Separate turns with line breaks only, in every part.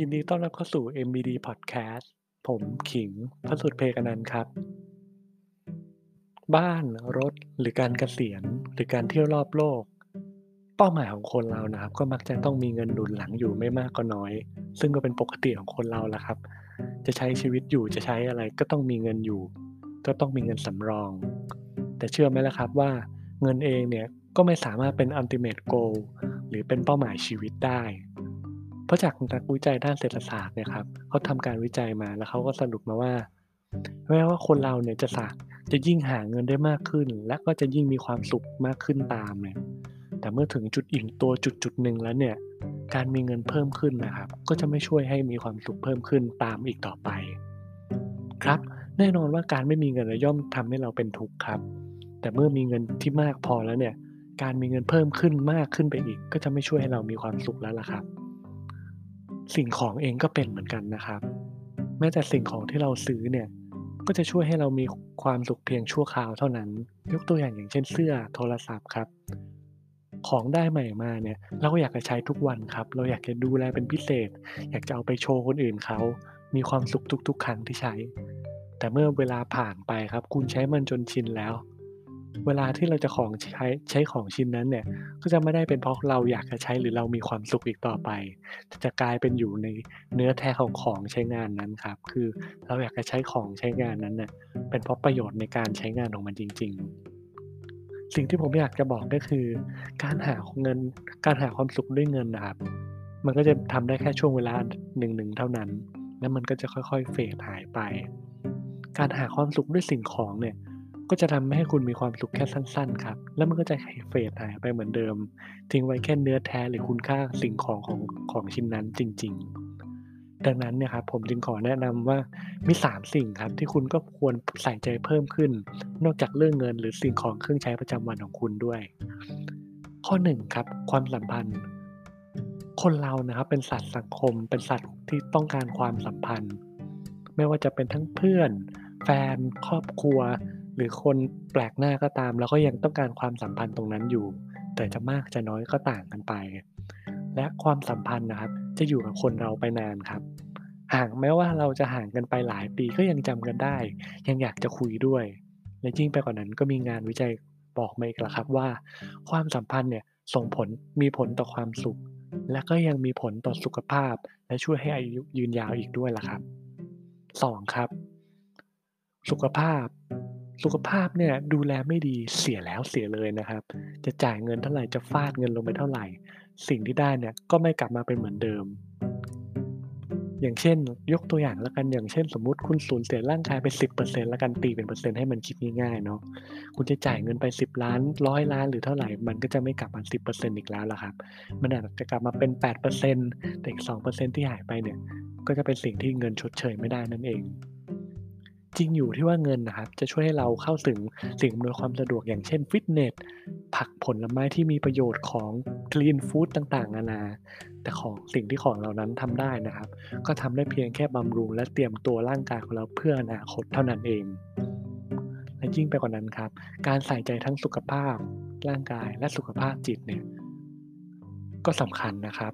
ยินดีต้อนรับเข้าสู่ MBD Podcast ผมขิงพระสุดเพกนันครับ บ้านรถหรือการเกษียณหรือการเที่ยวรอบโลก เป้าหมายของคนเรานะครับ ก็มักจะต้องมีเงินหนุนหลังอยู่ไม่มากก็น้อย ซึ่งก็เป็นปกติของคนเราแหละครับ จะใช้ชีวิตอยู่จะใช้อะไรก็ต้องมีเงินอยู่ ก็ต้องมีเงินสำรอง แต่เชื่อไหมล่ะครับว่าเงินเองเนี่ยก็ไม่สามารถเป็น ultimate goal หรือเป็นเป้าหมายชีวิตได้ เพราะจากนักวิจัยด้านเศรษฐศาสตร์เนี่ยครับเขาทำการวิจัยมาแล้วเขาก็สรุปมาว่าแม้ว่าคนเราเนี่ยจะสาจะยิ่งหาเงินได้มากขึ้น และก็จะยิ่งมีความสุขมากขึ้นตามเนี่ยแต่เมื่อถึงจุดอิ่มตัวจุดจุดหนึ่งแล้วเนี่ยการมีเงินเพิ่มขึ้นนะครับ ก็จะไม่ช่วยให้มีความสุขเพิ่มขึ้นตามอีกต่อไป ครับ แน่นอนว่าการไม่มีเงินย่อมทำให้เราเป็นทุกข์ครับ แต่เมื่อมีเงินที่มากพอแล้วเนี่ยการมีเงินเพิ่มขึ้นมากขึ้นไปอีก ก็จะไม่ช่วยให้เรามีความสุขแล้วล่ะครับ สิ่งของเองก็เป็นเหมือนกันนะครับ แม้แต่สิ่งของที่เราซื้อเนี่ยก็จะช่วยให้เรามีความสุขเพียงชั่วคราวเท่านั้น ยกตัวอย่างอย่างเช่นเสื้อโทรศัพท์ครับ ของได้ใหม่มาเนี่ย เราก็อยากจะใช้ทุกวันครับ เราอยากจะดูแลเป็นพิเศษ อยากจะเอาไปโชว์คนอื่นเขา มีความสุขทุก ๆ ครั้งที่ใช้ แต่เมื่อเวลาผ่านไปครับ คุณใช้มันจนชินแล้ว เวลาที่เราจะของใช้ใช้ของชิ้นนั้นเนี่ย ก็จะไม่ได้เป็นเพราะเราอยากจะใช้หรือเรามีความสุขอีกต่อไป จะกลายเป็นอยู่ในเนื้อแท้ของของใช้งานนั้นครับ คือเราอยากจะใช้ของใช้งานนั้นเน่ยเป็นเพราะประโยชน์ในการใช้งานของมันจริง ๆ สิ่งที่ผมอยากจะบอกก็คือ การหาเงิน การหาความสุขด้วยเงินนะครับ มันก็จะทำได้แค่ช่วงเวลาหนึ่งๆเท่านั้น แล้วมันก็จะค่อยๆเฟดหายไป การหาความสุขด้วยสิ่งของเนี่ย ก็จะทำให้คุณมีความสุขแค่สั้น ๆ ครับ แล้วมันก็จะเฟดหายไปเหมือนเดิม ทิ้งไว้แค่เนื้อแท้หรือคุณค่าสิ่งของของของชิ้นนั้นจริง ๆ ดังนั้นเนี่ยครับผมจึงขอแนะนำว่ามี 3 สิ่งครับ ที่คุณก็ควรใส่ใจเพิ่มขึ้น นอกจากเรื่องเงินหรือสิ่งของเครื่องใช้ประจำวันของคุณด้วย ข้อ1ครับความสัมพันธ์คนเรานะครับเป็นสัตว์สังคม เป็นสัตว์ที่ต้องการความสัมพันธ์ ไม่ว่าจะเป็นทั้งเพื่อน แฟนครอบครัว หรือคนแปลกหน้าก็ตามเราก็ยังต้องการความสัมพันธ์ตรงนั้นอยู่ แต่จะมากจะน้อยก็ต่างกันไป และความสัมพันธ์นะครับ จะอยู่กับคนเราไปนานครับ ห่างแม้ว่าเราจะห่างกันไปหลายปีก็ยังจำกันได้ ยังอยากจะคุยด้วย และยิ่งไปกว่านั้นก็มีงานวิจัยบอกมาอีกแล้วครับว่า ความสัมพันธ์เนี่ยส่งผลมีผลต่อความสุข และก็ยังมีผลต่อสุขภาพ และช่วยให้อายุยืนยาวอีกด้วยล่ะครับ 2 ครับ สุขภาพ สุขภาพเนี่ยดูแลไม่ดีเสียแล้วเสียเลยนะครับ จะจ่ายเงินเท่าไหร่จะฟาดเงินลงไปเท่าไหร่ สิ่งที่ได้เนี่ยก็ไม่กลับมาเป็นเหมือนเดิม อย่างเช่น ยกตัวอย่างแล้วกันอย่างเช่น สมมุติคุณสูญเสียร่างกายไป 10%แล้วกันตีเป็นเปอร์เซ็นต์ให้มันคิดง่ายๆเนาะคุณจะจ่ายเงินไป 10 ล้าน100ล้านหรือเท่าไหร่ มันก็จะไม่กลับมา 10%อีกแล้วละครับ มันอาจจะกลับมาเป็น 8%แต่อีก2%ที่หายไปเนี่ยก็จะเป็นสิ่งที่เงินชดเชยไม่ได้นั่นเอง จริงอยู่ที่ว่าเงินนะครับ จะช่วยให้เราเข้าถึงสิ่งอำนวยความสะดวกอย่างเช่นฟิตเนส ผักผลไม้ที่มีประโยชน์ของ Clean Food ต่างๆ นานา แต่ของสิ่งที่ของเหล่านั้นทำได้นะครับ ก็ทำได้เพียงแค่บำรุง และเตรียมตัวร่างกายของเราเพื่ออนาคตเท่านั้นเอง และยิ่งไปกว่านั้นครับ การใส่ใจทั้งสุขภาพ ร่างกายและสุขภาพจิตเนี่ยก็สำคัญนะครับ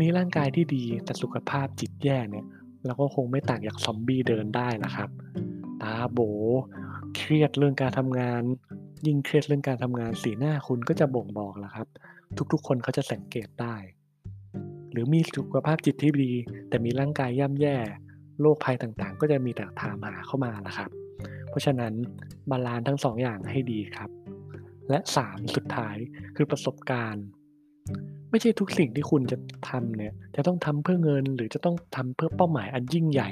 มีร่างกายที่ดีแต่สุขภาพจิตแย่เนี่ย เราก็คงไม่ต่างจากซอมบี้เดินได้ล่ะครับ ตาโบ เครียดเรื่องการทำงาน ยิ่งเครียดเรื่องการทำงานสีหน้าคุณก็จะบ่งบอกแหละครับ ทุกๆ คนเขาจะสังเกตได้ หรือมีสุขภาพจิตที่ดี แต่มีร่างกายย่ำแย่โรคภัยต่างๆ ก็จะมีแต่ถามหาเข้ามาล่ะครับ เพราะฉะนั้นบาลันซ์ทั้ง2อย่างให้ดีครับ และ 3 สุดท้ายคือประสบการณ์ ไม่ใช่ทุกสิ่งที่คุณจะทำเนี่ย จะต้องทำเพื่อเงินหรือจะต้องทำเพื่อเป้าหมายอันยิ่งใหญ่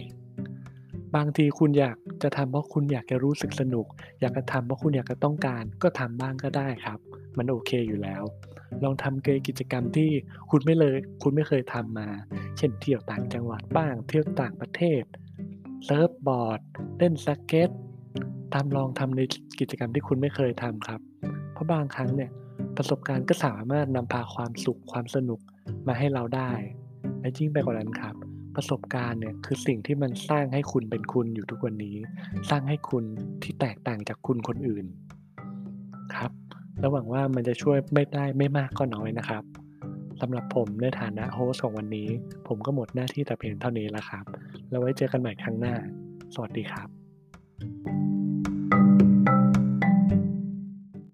บางทีคุณอยากจะทำเพราะคุณอยากจะรู้สึกสนุก อยากจะทำเพราะคุณอยากจะต้องการ ก็ทำบ้างก็ได้ครับ มันโอเคอยู่แล้ว ลองทำเกกิจกรรมที่คุณไม่เลย คุณไม่เคยทำมา เช่นเที่ยวต่างจังหวัดบ้าง เที่ยวต่างประเทศ surfboard เล่นสเก็ตตามลองทำในกิจกรรมที่คุณไม่เคยทำครับ เพราะบางครั้งเนี่ย ประสบการณ์ก็สามารถนำพาความสุขความสนุกมาให้เราได้ และยิ่งไปกว่านั้นครับ ประสบการณ์เนี่ยคือสิ่งที่มันสร้างให้คุณเป็นคุณอยู่ทุกวันนี้ สร้างให้คุณที่แตกต่างจากคุณคนอื่นครับและหวังว่ามันจะช่วยไม่ได้ไม่มากก็น้อยนะครับสำหรับผมในฐานะโฮสของวันนี้ ผมก็หมดหน้าที่แต่เพียงเท่านี้แล้วครับ แล้วไว้เจอกันใหม่ครั้งหน้า สวัสดีครับ